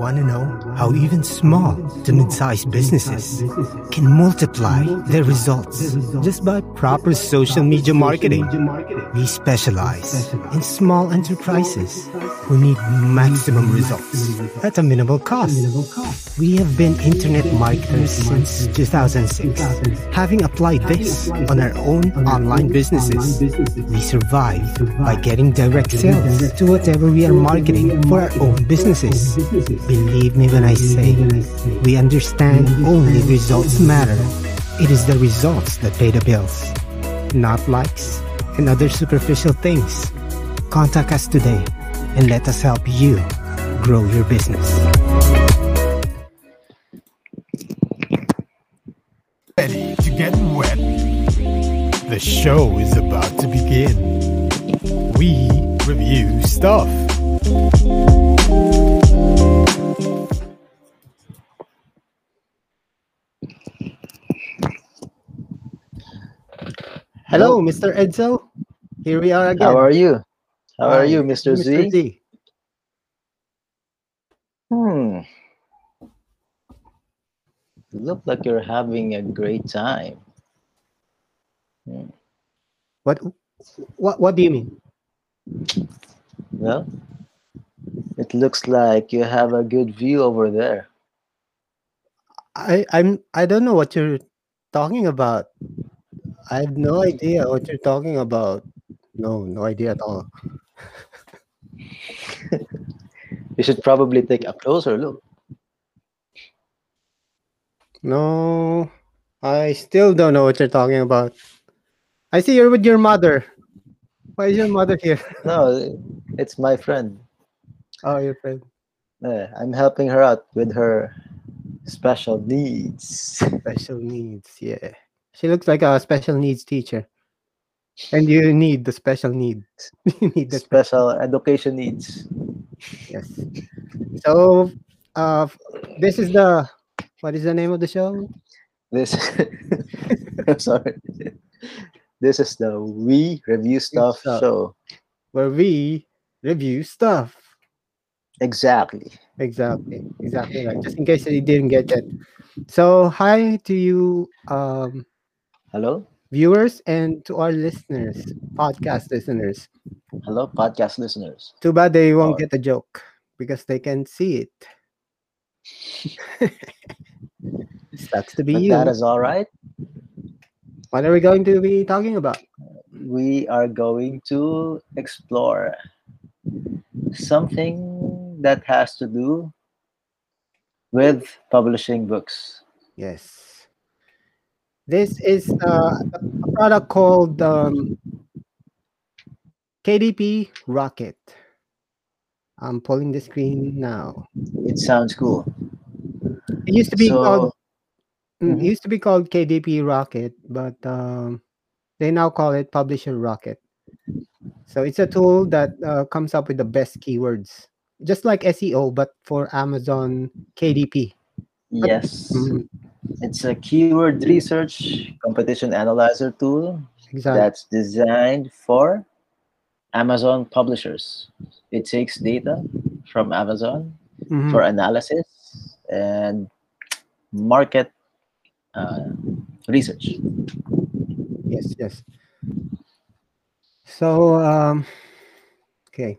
Want to know how even small to mid-sized businesses can multiply their results just by proper social media marketing? We specialize in small enterprises who need maximum results at a minimal cost. We have been internet marketers since 2006. Having applied this on our own online businesses, we survive by getting direct sales to whatever we are marketing for our own businesses. Believe me when I say, we understand only results matter. It is the results that pay the bills, not likes and other superficial things. Contact us today and let us help you grow your business. Ready to get wet? The show is about to begin. We review stuff. Hello, Mr. Edsel. Here we are again. How are you? How are you, Mr. Z? Z. Hmm. Look like you're having a great time. Hmm. What, what, what do you mean? Well, it looks like you have a good view over there. I, I'm, I don't know what you're talking about. I have no idea what you're talking about. No, no idea at all. You should probably take a closer look. No, I still don't know what you're talking about. I see you're with your mother. Why is your mother here? No, it's my friend. Oh, your friend. Uh, I'm helping her out with her special needs. Special needs. Yeah. She looks like a special needs teacher. And you need the special needs. you need the Special education needs. yes. So, uh, this is the what is the name of the show? This, I'm sorry. This is the We Review Stuff Stuff. show. Where we review stuff. Exactly. Exactly. Exactly right. Just in case you didn't get that. So, hi to you, um, Hello? viewers, and to our listeners, podcast listeners. Hello, podcast listeners. Too bad they won't Or- get the joke because they can't see it. Sucks to be But you. that is all right. What are we going to be talking about? We are going to explore something that has to do with publishing books. Yes. This is uh, a product called um, KDP Rocket. I'm pulling the screen now. It sounds cool. It used to be So- called Mm, Mhm. it used to be called KDP Rocket, but um, they now call it Publisher Rocket. So it's a tool that uh, comes up with the best keywords, just like SEO, but for Amazon KDP. Yes. Mm, It's a keyword research competition analyzer tool exactly. that's designed for Amazon publishers. It takes data from Amazon Mhm. for analysis and market uh, research. Yes, yes. So, um, okay.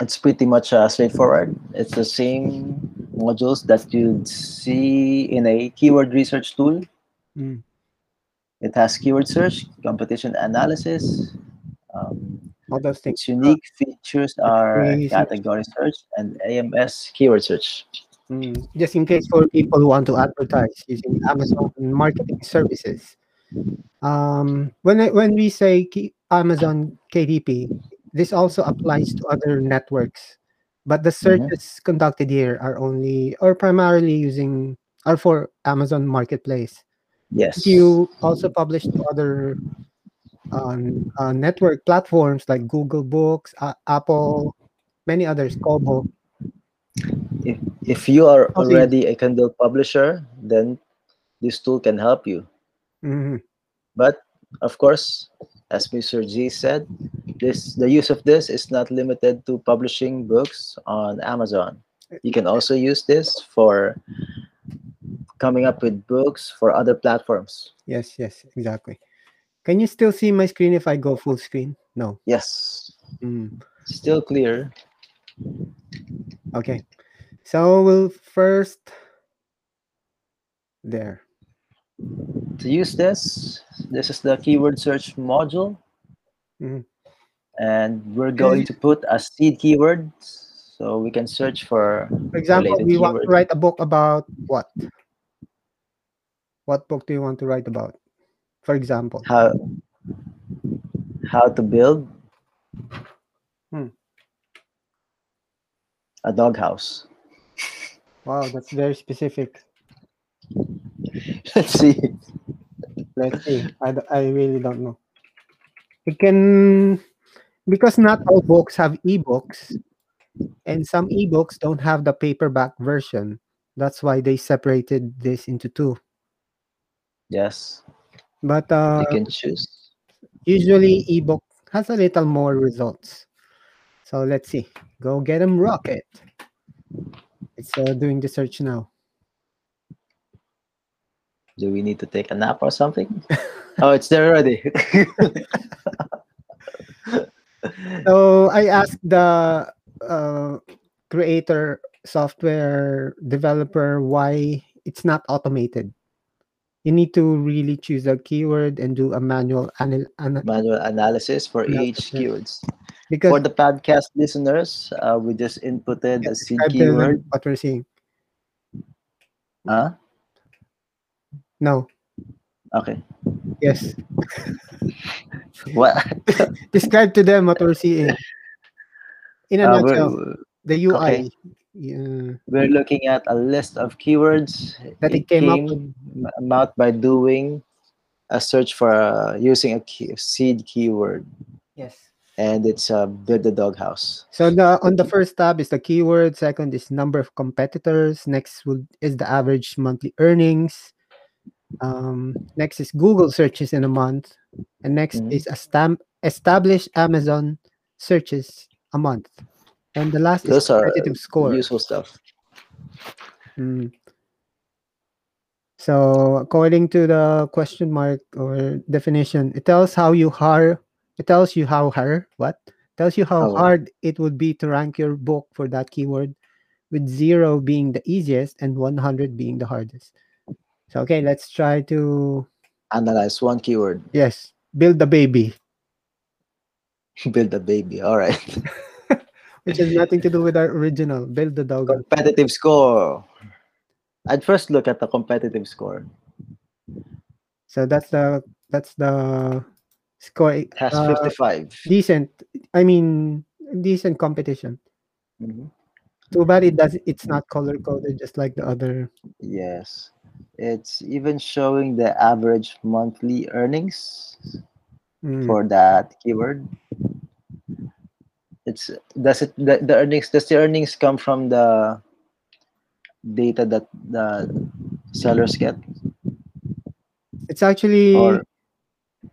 It's pretty much uh, straightforward. It's the same modules that you'd see in a keyword research tool. Mm. It has keyword search, competition analysis. Um, All those things. its unique features are Category search. search and AMS keyword search. Mm, just in case for people who want to advertise using Amazon marketing services. Um, when I, when we say Amazon KDP, this also applies to other networks, but the searches conducted here are only or primarily using are for Amazon Marketplace. Yes. You also publish other um, uh, network platforms like Google Books, uh, Apple, many others, Kobo. if, if you are already a Kindle publisher, then this tool can help you. Mhm. But of course, as Mr. G said, this the use of this is not limited to publishing books on Amazon. You can also use this for coming up with books for other platforms. Yes, yes, exactly. Can you still see my screen if I go full screen? No. Yes, Mm, still clear. okay. So we'll first there. To use this, this is the keyword search module. Mhm. And we're going to put a seed keyword so we can search for For example, we want to write a book about what? What book do you want to write about? For example. how how to build Hmm. a doghouse. Wow, that's very specific. Let's see. Let's see. I, I really don't know. It can because not all books have ebooks, and some ebooks don't have the paperback version. That's why they separated this into two. Yes, But uh, you can choose. usually ebook has a little more results. So let's see. Go get 'em rocket. It's uh, doing the search now. Do we need to take a nap or something? oh, it's there already. So I asked the uh, creator software developer why it's not automated. You need to really choose a keyword and do a manual anal- ana- Manual analysis for each keywords. because For the podcast listeners, uh, we just inputted Yeah, a the- keyword. what we're seeing. Huh? No. Okay. Yes. What? Describe to them what we're seeing. In a Uh, nutshell, the UI. okay. Yeah, we're looking at a list of keywords that it came up about by doing a search for uh, using a key, seed keyword, Yes. and it's uh, build the doghouse. So the on the first tab is the keyword. Second is number of competitors. Next would is the average monthly earnings. Um, next is Google searches in a month, and next Mhm. is a stamp established Amazon searches a month, and the last Those is competitive score. Useful stuff. Mm. So according to the question mark or definition, it tells how you hard. It tells you how hard what tells you how How- hard it would be to rank your book for that keyword, with zero being the easiest and one hundred being the hardest. So okay, let's try to Analyze one keyword. yes build the baby, build a baby. All right. which has nothing to do with our original build the dog. competitive score. I'd first look at the competitive score. So that's the that's the score. It has uh, 55. decent. I mean decent competition. Mhm. Too bad it does. It's not color coded, just like the other. Yes. It's even showing the average monthly earnings Mm, for that keyword. It's does it the, the earnings does the earnings come from the data that the sellers get It's actually or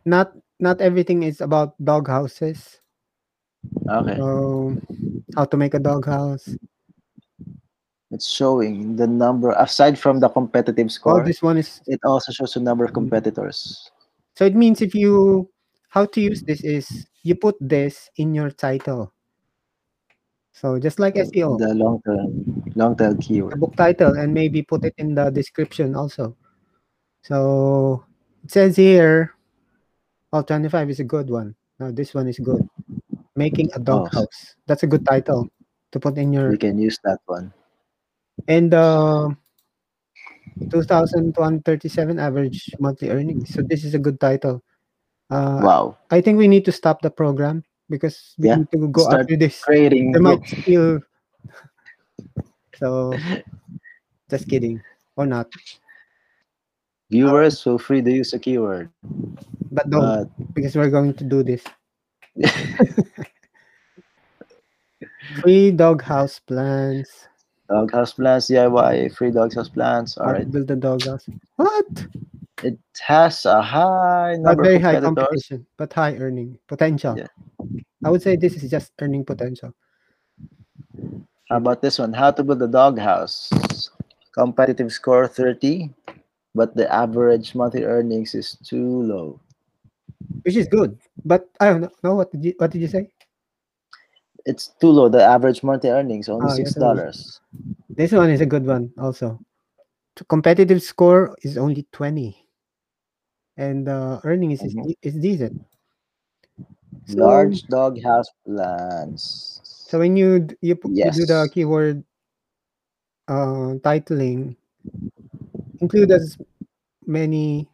not not everything is about dog houses. okay So how to make a dog house. It's showing the number aside from the competitive score. Oh, score this one is. it also shows the number of competitors So it means if you how to use this is you put this in your title. So just like SEO, the long term long tail the keyword book title, and maybe put it in the description also. So it says here, oh, 25 is a good one. No, this one is good. Making a dog Oh. house. That's a good title to put in your we can use that one and uh 2237 average monthly earnings. So this is a good title. Uh wow I think we need to stop the program because we Yeah, need to go start after this. creating They might steal. So just kidding. Or not. viewers feel free to use a keyword But don't but because we're going to do this. Free dog house plans. Dog house plants diy free dog house plants all right build a dog house. What? It has a high number very of high competition, but high earning potential. Yeah. I would say this is just earning potential. How about this one? How to build a doghouse. Competitive score 30, but the average monthly earnings is too low. which is good. But I don't know. What did you what did you say? It's too low. The average monthly earnings only Oh, six dollars. This one is a good one also. To competitive score is only 20. And uh, earning is, is Mhm. de- is decent. So, Large doghouse plans. so when you you, pu- you do the keyword uh, titling, include as many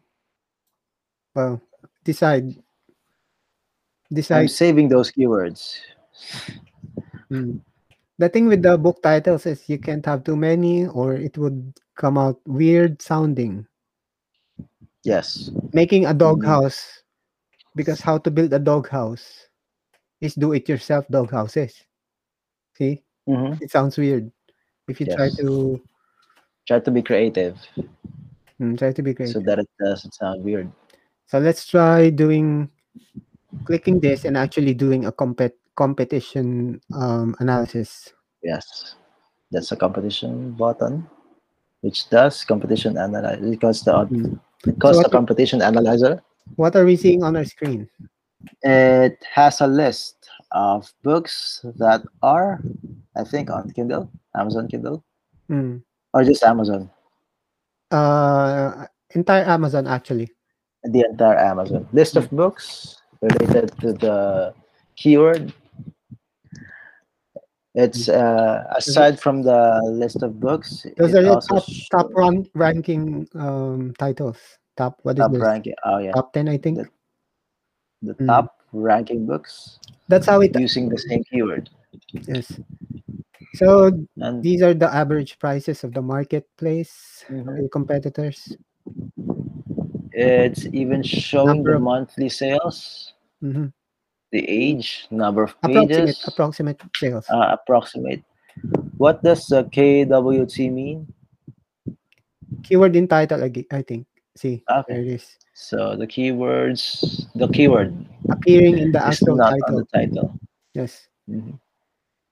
well decide Decide. I'm decide saving those keywords. Mm. The thing with the book titles is you can't have too many or it would come out weird sounding. Yes. Making a Mhm. doghouse because how to build a doghouse is do it yourself doghouses. See? hmm It sounds weird. If you try to Try to be creative mm, try to be great. so that it doesn't sound weird. So let's try doing clicking this and actually doing a compet competition um, analysis. Yes. That's a competition button, which does competition analyze because the Mm. it calls So the competition analyzer. What are we seeing on our screen? It has a list of books that are, I think, on Kindle, Amazon Kindle, Mm. or just Amazon, Uh, entire Amazon actually. the entire Amazon list of books related to the keyword. It's uh, aside from the list of books, Those are the top top run, ranking um titles. Top what is top this? ranking. Oh yeah, Top ten, I think. The- the Mm. top ranking books That's how it using the same keyword. yes. So And these are the average prices of the marketplace Mhm. uh, competitors. it's even showing Number the monthly sales, hmm the age, number of Approximate pages, approximate sales. uh, approximate. What does the KWT mean? Keyword in title, I think. See, Okay. there it is. So the keywords, the keyword Appearing in the actual not title. on the title. Yes. Mhm.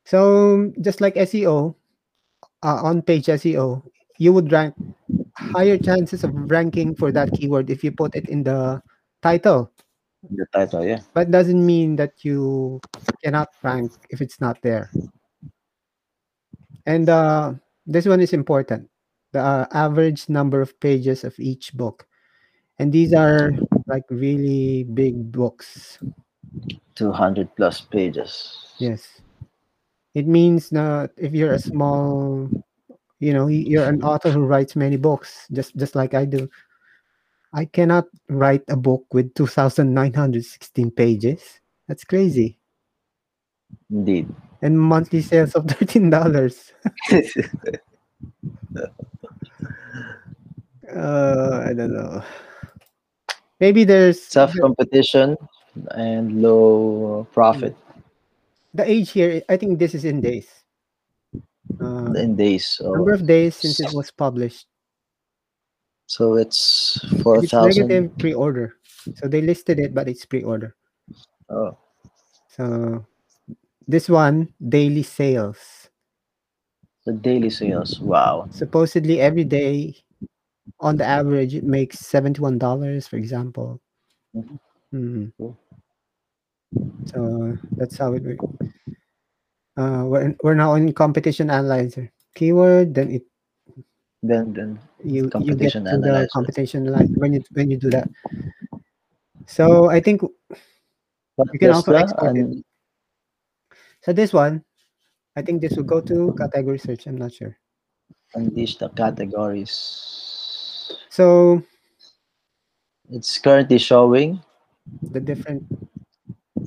So just like SEO, uh, on page SEO, you would rank higher chances of ranking for that keyword if you put it in the title. The title, yeah. But doesn't mean that you cannot rank if it's not there. And uh, this one is important. The uh, average number of pages of each book. And these are like really big books. 200 plus pages. Yes. It means that if you're a small, you know, you're an author who writes many books, just just like I do. I cannot write a book with 2,916 pages. That's crazy. Indeed. And monthly sales of $13. Uh, I don't know. Maybe there's Tough competition and low profit the age here. I think this is in days. Uh, in days. number of days since it was published. So it's It's 4,000. negative pre-order. So they listed it, but it's pre-order. Oh, So this one daily sales. the daily sales. Wow. Supposedly every day, on the average, it makes seventy-one dollars, for example. Mhm. Mhm. Cool. So that's how it works. Uh, we're, we're now in competition analyzer. Keyword, then it Then, then you you get to the competition line when you when you do that. So I think what You can also export it. so. This one, I think this will go to category search. I'm not sure. And unleash the categories? So It's currently showing the different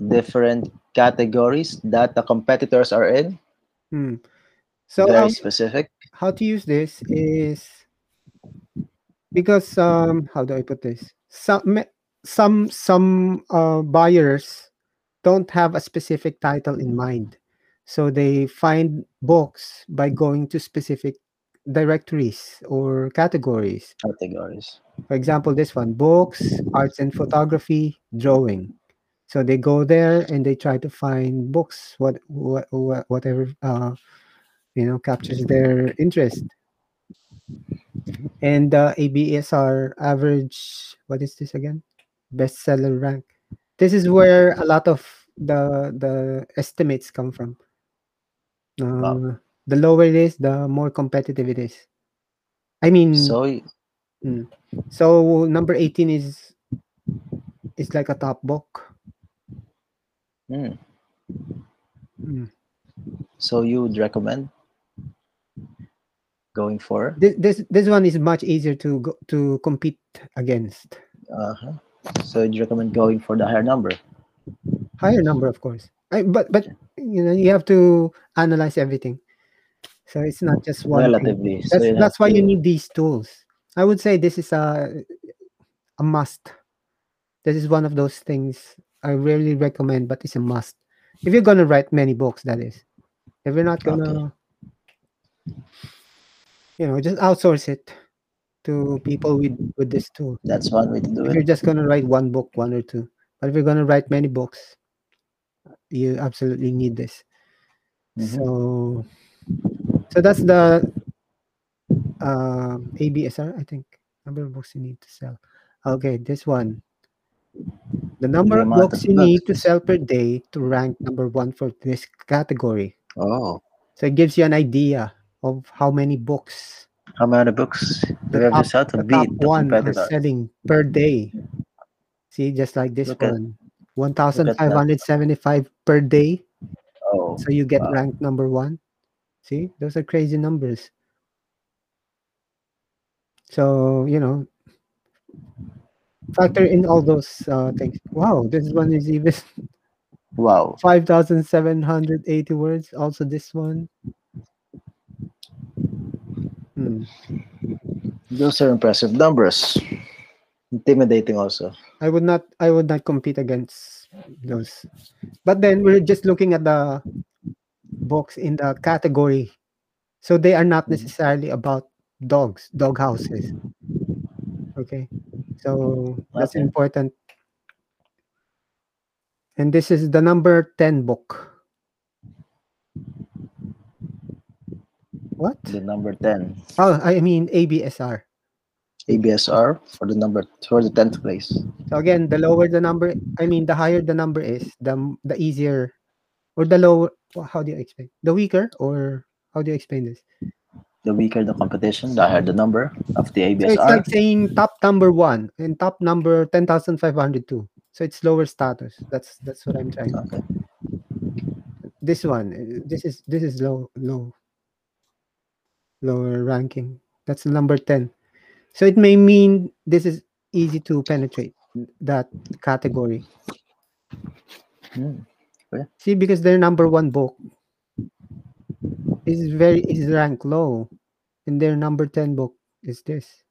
different categories that the competitors are in. hmm. so Very um, specific. How to use this is because um how do I put this? Some some some uh, buyers don't have a specific title in mind, so they find books by going to specific directories or categories. Categories. For example, this one books, arts and photography, drawing. So they go there and they try to find books, what, what, what whatever uh, you know captures their interest. And uh, ABSR average, what is this again? Bestseller rank. This is where a lot of the the estimates come from. Uh, Wow. The lower it is, the more competitive it is. I mean, So y- so number 18 is is like a top book. mm, Mm. so you would recommend going for This, this this one is much easier to go, to compete against. uh-huh. so you'd recommend going for the higher number. Higher number, of course. I, but but you know you have to analyze everything. So it's not just one. Relatively. So That's you that's why you need these tools. I would say this is a a must. This is one of those things I rarely recommend, but it's a must. If you're gonna write many books, that is. If you're not gonna, you know, just outsource it to people with with this tool. That's one way to do If you're just gonna write one book, one or two, but if you're gonna write many books, you absolutely need this. Mhm. So, so that's the um, ABSR. I think number of books you need to sell. Okay, this one. The number The of books of you need to sell per day to rank number one for this category. Oh, So it gives you an idea of how many books how many books do the have top, to to the top one are selling per day. See, just like this Look one, one thousand five that. per day. Oh, So you get wow. ranked number one. See, those are crazy numbers. So you know, factor in all those uh, things. Wow, this one is even wow. five thousand seven hundred eighty words. Also, this one. Hmm. Those are impressive numbers. Intimidating also. I would not I would not compete against those. But then we're just looking at the books in the category. So they are not necessarily about dogs, dog houses. Okay. So that's Okay. important. And this is the number 10 book. What? The number 10. Oh, I mean ABSR. ABSR for the number for the 10th place. So again, the lower the number, I mean, the higher the number is, the the easier, or the lower. How do you explain? The weaker, or how do you explain this? The weaker the competition, the higher the number of the So ABSR. it's like saying top number one and top number ten thousand five hundred two. So it's lower status. That's that's what I'm trying. Okay. This one, this is this is low low lower ranking. That's number ten. So it may mean this is easy to penetrate that category. Hmm. See, because their number one book is very is ranked low, and their number ten book is this.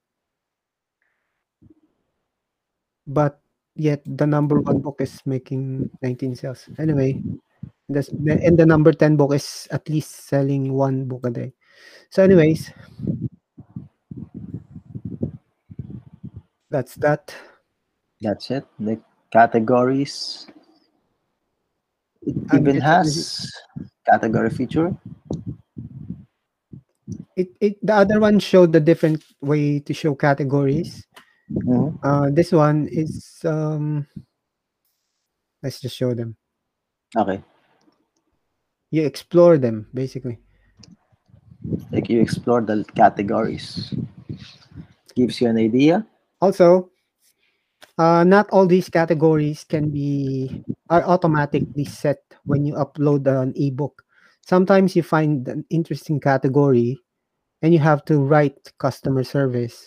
But yet the number one book is making 19 sales. Anyway, that's and the number 10 book is at least selling one book a day. So, anyways, that's that. That's it. The categories. It And even it's- has category feature. It, it the other one showed the different way to show categories. Mhm. Uh, this one is um. Let's just show them. Okay. You explore them basically. Like you explore the categories. Gives you an idea. Also, uh, not all these categories can be are automatically set when you upload an ebook. Sometimes you find an interesting category, and you have to write customer service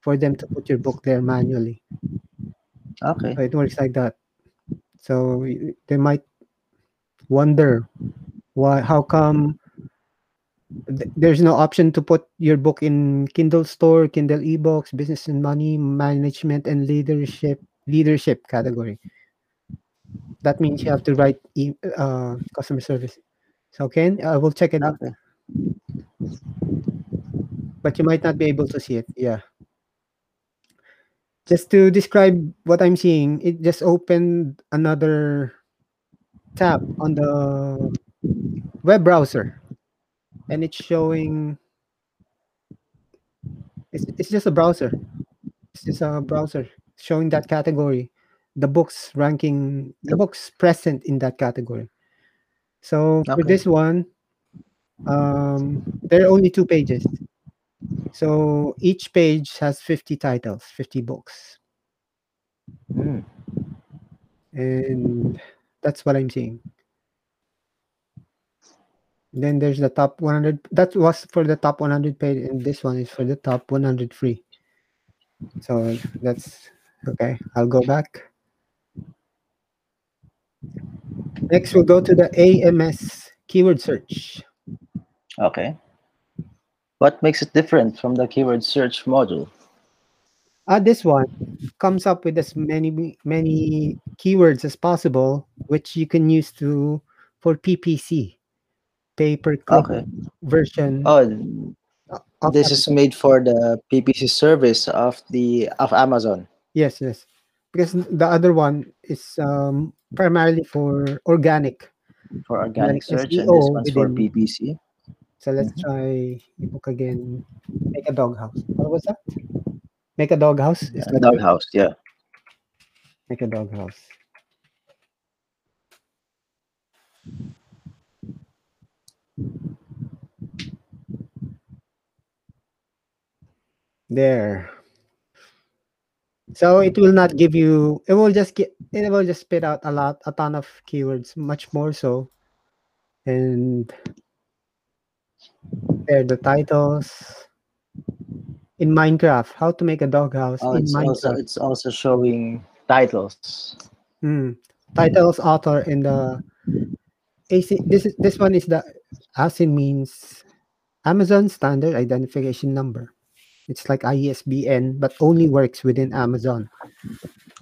for them to put your book there manually. Okay. So it works like that. So they might wonder why, how come th- there's no option to put your book in Kindle Store, Kindle eBooks, Business and Money, Management and Leadership, Leadership category. That means you have to write e- uh, customer service. So Ken, I will check it out. But you might not be able to see it. Yeah. Just to describe what I'm seeing, it just opened another tab on the web browser, and it's showing. It's, it's just a browser. It's just a browser showing that category, the books ranking, the books present in that category. So for this one, um, there are only two pages. So each page has 50 titles, 50 books. Mm. And that's what I'm seeing. Then there's the top 100. That was for the top 100 page, and this one is for the top 100 free. So that's okay. I'll go back. Next, we'll go to the AMS keyword search. Okay. What makes it different from the keyword search module? Uh, this one comes up with as many many keywords as possible, which you can use to for PPC, pay per click Okay. version. Oh, of this is made for the PPC service of the of Amazon. Yes, yes. Because the other one is um, primarily for organic. for organic Like search, and SEO this one's for within- PPC. So let's try ebook again. Make a doghouse. What was that? Make a doghouse. Is Yeah, that Doghouse, yeah. Make a doghouse. There. So it will not give you. It will just get. It will just spit out a lot, a ton of keywords, much more so. And there, the titles in Minecraft. How to make a doghouse Oh, in it's also Minecraft. it's also showing titles. Hmm. Titles, author, and the AC. This is this one is the ASIN means Amazon Standard Identification Number. It's like ISBN, but only works within Amazon.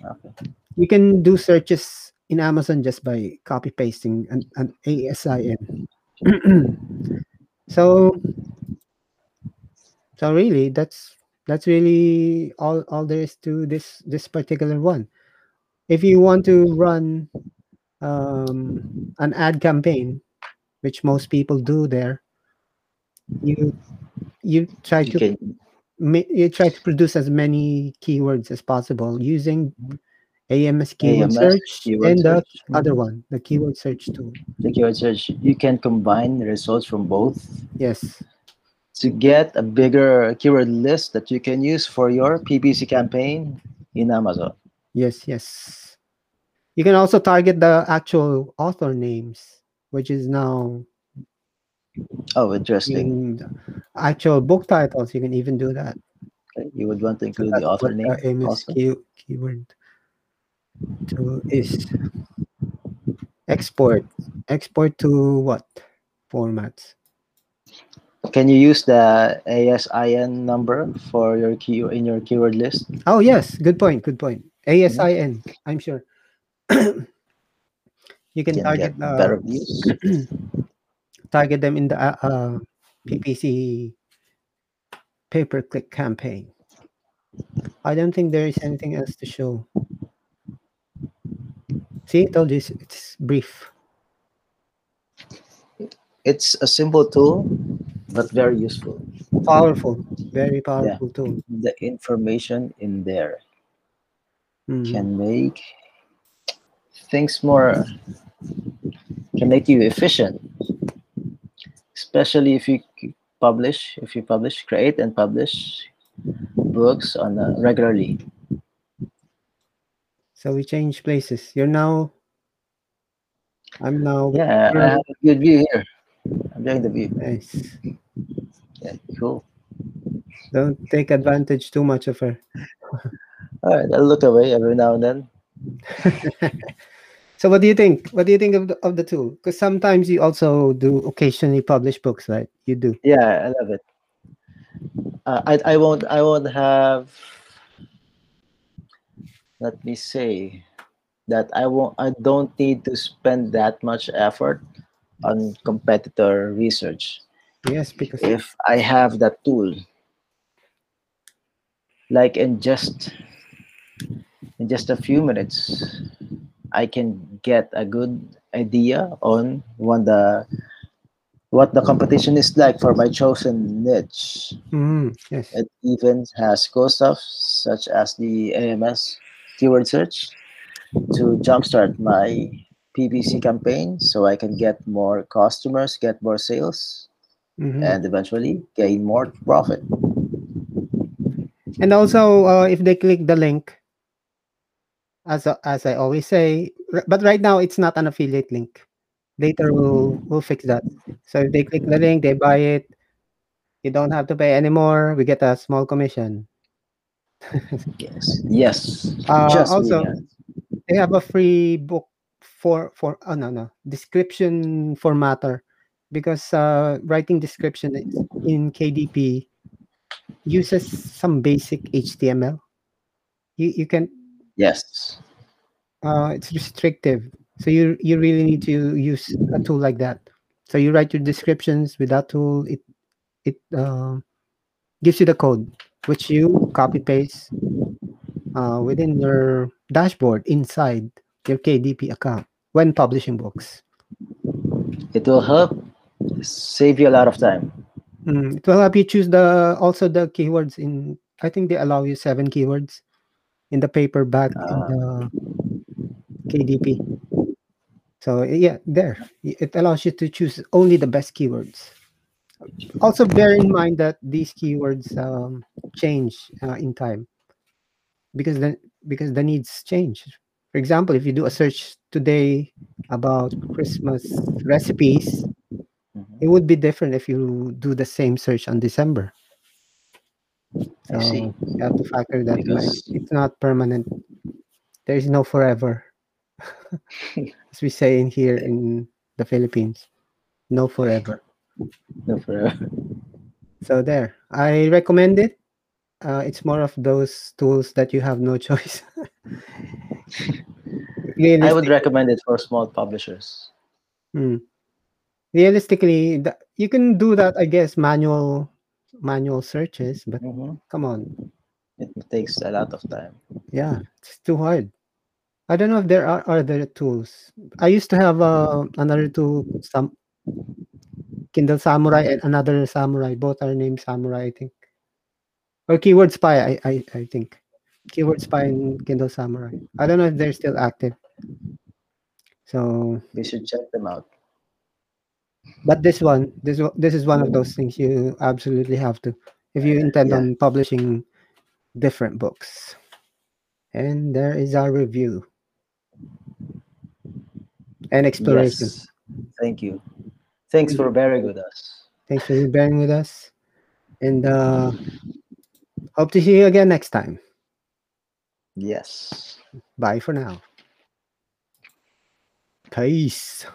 Okay. You can do searches in Amazon just by copy pasting an, an ASIN. so, so really, that's that's really all all there is to this this particular one. If you want to run um, an ad campaign, which most people do there, you you try You to can you try to produce as many keywords as possible using mm-hmm. AMS keyword AMS search keyword and the search. Mm-hmm. other one, the keyword search mm-hmm. tool. the keyword search. You can combine the results from both Yes, to get a bigger keyword list that you can use for your PPC campaign in Amazon. yes, yes. You can also target the actual author names, which is now Oh, interesting. in actual book titles. You can even do that. Okay. You would want to include that's the author name AMS also. key, keyword to is. Export. Export to what formats? Can you use the ASIN number for your key in your keyword list? Oh yes, good point. Good point. ASIN. I'm sure. you can Can target get uh, better views. target them in the uh, uh, PPC pay per click campaign. I don't think there is anything else to show. See, I told you it's, brief. It's a simple tool, but very useful. Powerful, very powerful tool. The information in there Mhm. can make things more can make you efficient especially if you publish if you publish create and publish books on a regularly So we change places. You're now. I'm now. yeah i have a good view here i'm doing the view Nice. yeah cool Don't take advantage too much of her. all right i'll look away every now and then so what do you think? What do you think of the, of the tool? Because sometimes you also do occasionally publish books, right? You do. yeah i love it uh, I, I won't i won't have let me say that i won't i don't need to spend that much effort on competitor research Yes, because if i have that tool like in just in just a few minutes i can get a good idea on what the what the competition is like for my chosen niche Mm, yes. it even has cool stuff such as the ams keyword search to jumpstart my ppc campaign so i can get more customers get more sales Mhm. and eventually gain more profit And also, uh, if they click the link, as as I always say, but right now it's not an affiliate link. Later we'll we'll fix that. So if they click the link, they buy it. You don't have to pay anymore. We get a small commission. yes yes Uh, also-. They have a free book for for oh no no description formatter because uh, writing description in KDP uses some basic HTML. You you can yes uh, it's restrictive. So you you really need to use a tool like that. So you write your descriptions with that tool. It it uh, gives you the code, which you copy paste uh, within your dashboard inside your KDP account when publishing books. it will help save you a lot of time Mm, it will help you choose the also the keywords in. I think they allow you seven keywords in the paperback Ah. in the KDP. So yeah, there it allows you to choose only the best keywords. Also, bear in mind that these keywords um, change uh, in time because the because the needs change. For example, if you do a search today about Christmas recipes, Mhm. it would be different if you do the same search on December. I see. You have to factor that. in mind. It's not permanent. There is no forever, as we say in here in the Philippines. No forever. No, forever. So there, I recommend it. Uh, it's more of those tools that you have no choice. I would recommend it for small publishers. Hmm. Realistically, th- you can do that. I guess manual manual searches, but Mhm. come on, It takes a lot of time. yeah, it's too hard. I don't know if there are other tools. I used to have uh, another tool, some Kindle Samurai and another Samurai. Both are named Samurai, I think. Or Keyword Spy, I I, I think. Keyword Spy and Kindle Samurai. I don't know if they're still active. So, We should check them out. But this one, this this is one of those things you absolutely have to if you intend Yeah. on publishing different books. And there is our review and exploration. Yes. Thank you. Thanks for bearing with us. Thanks for bearing with us. And uh, hope to see you again next time. Yes. Bye for now. Peace.